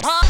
Ha ha!